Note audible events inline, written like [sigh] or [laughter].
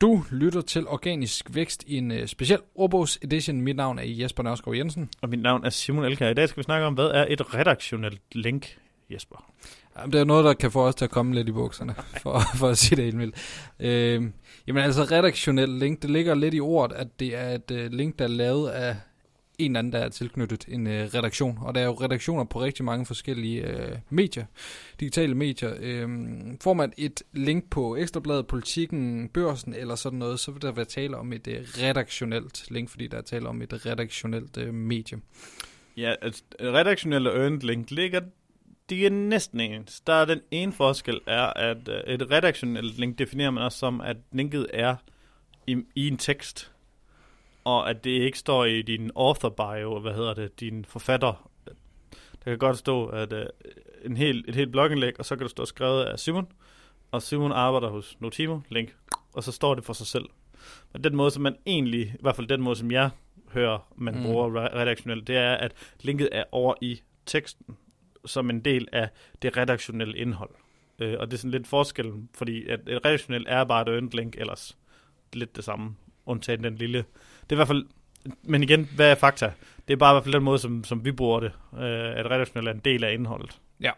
Du lytter til Organisk Vækst i en uh, speciel ordbogs edition. Mit navn er Jesper Nørskov Jensen. Og mit navn er Simon Elkær. I dag skal vi snakke om, hvad er et redaktionelt link, Jesper? Jamen, det er noget, der kan få os til at komme lidt i bukserne, [laughs] for, for at sige det helt vildt. Øh, jamen altså, redaktionelt link, det ligger lidt i ordet, at det er et uh, link, der er lavet af en eller anden, der er tilknyttet en øh, redaktion. Og der er jo redaktioner på rigtig mange forskellige øh, medier, digitale medier. Øh, får man et link på Ekstrabladet, Politikken, Børsen eller sådan noget, så vil der være tale om et øh, redaktionelt link, fordi der er tale om et redaktionelt øh, medie. Ja, et redaktionelt og earned link ligger de er næsten ens. Der er den ene forskel er, at øh, et redaktionelt link definerer man også som, at linket er i, i en tekst og at det ikke står i din author bio, hvad hedder det, din forfatter. Der kan godt stå at uh, en hel, et helt blogindlæg, og så kan det stå skrevet af Simon, og Simon arbejder hos Notimo, link, og så står det for sig selv. Men den måde, som man egentlig, i hvert fald den måde, som jeg hører, man mm. bruger redaktionelt, det er, at linket er over i teksten, som en del af det redaktionelle indhold. Uh, og det er sådan lidt forskel, fordi at et redaktionelt er bare et earned link ellers. Lidt det samme, undtagen den lille det er i hvert fald, men igen, hvad er fakta? Det er bare i hvert fald den måde, som, som vi bruger det, øh, at redaktionelt er en del af indholdet. Ja,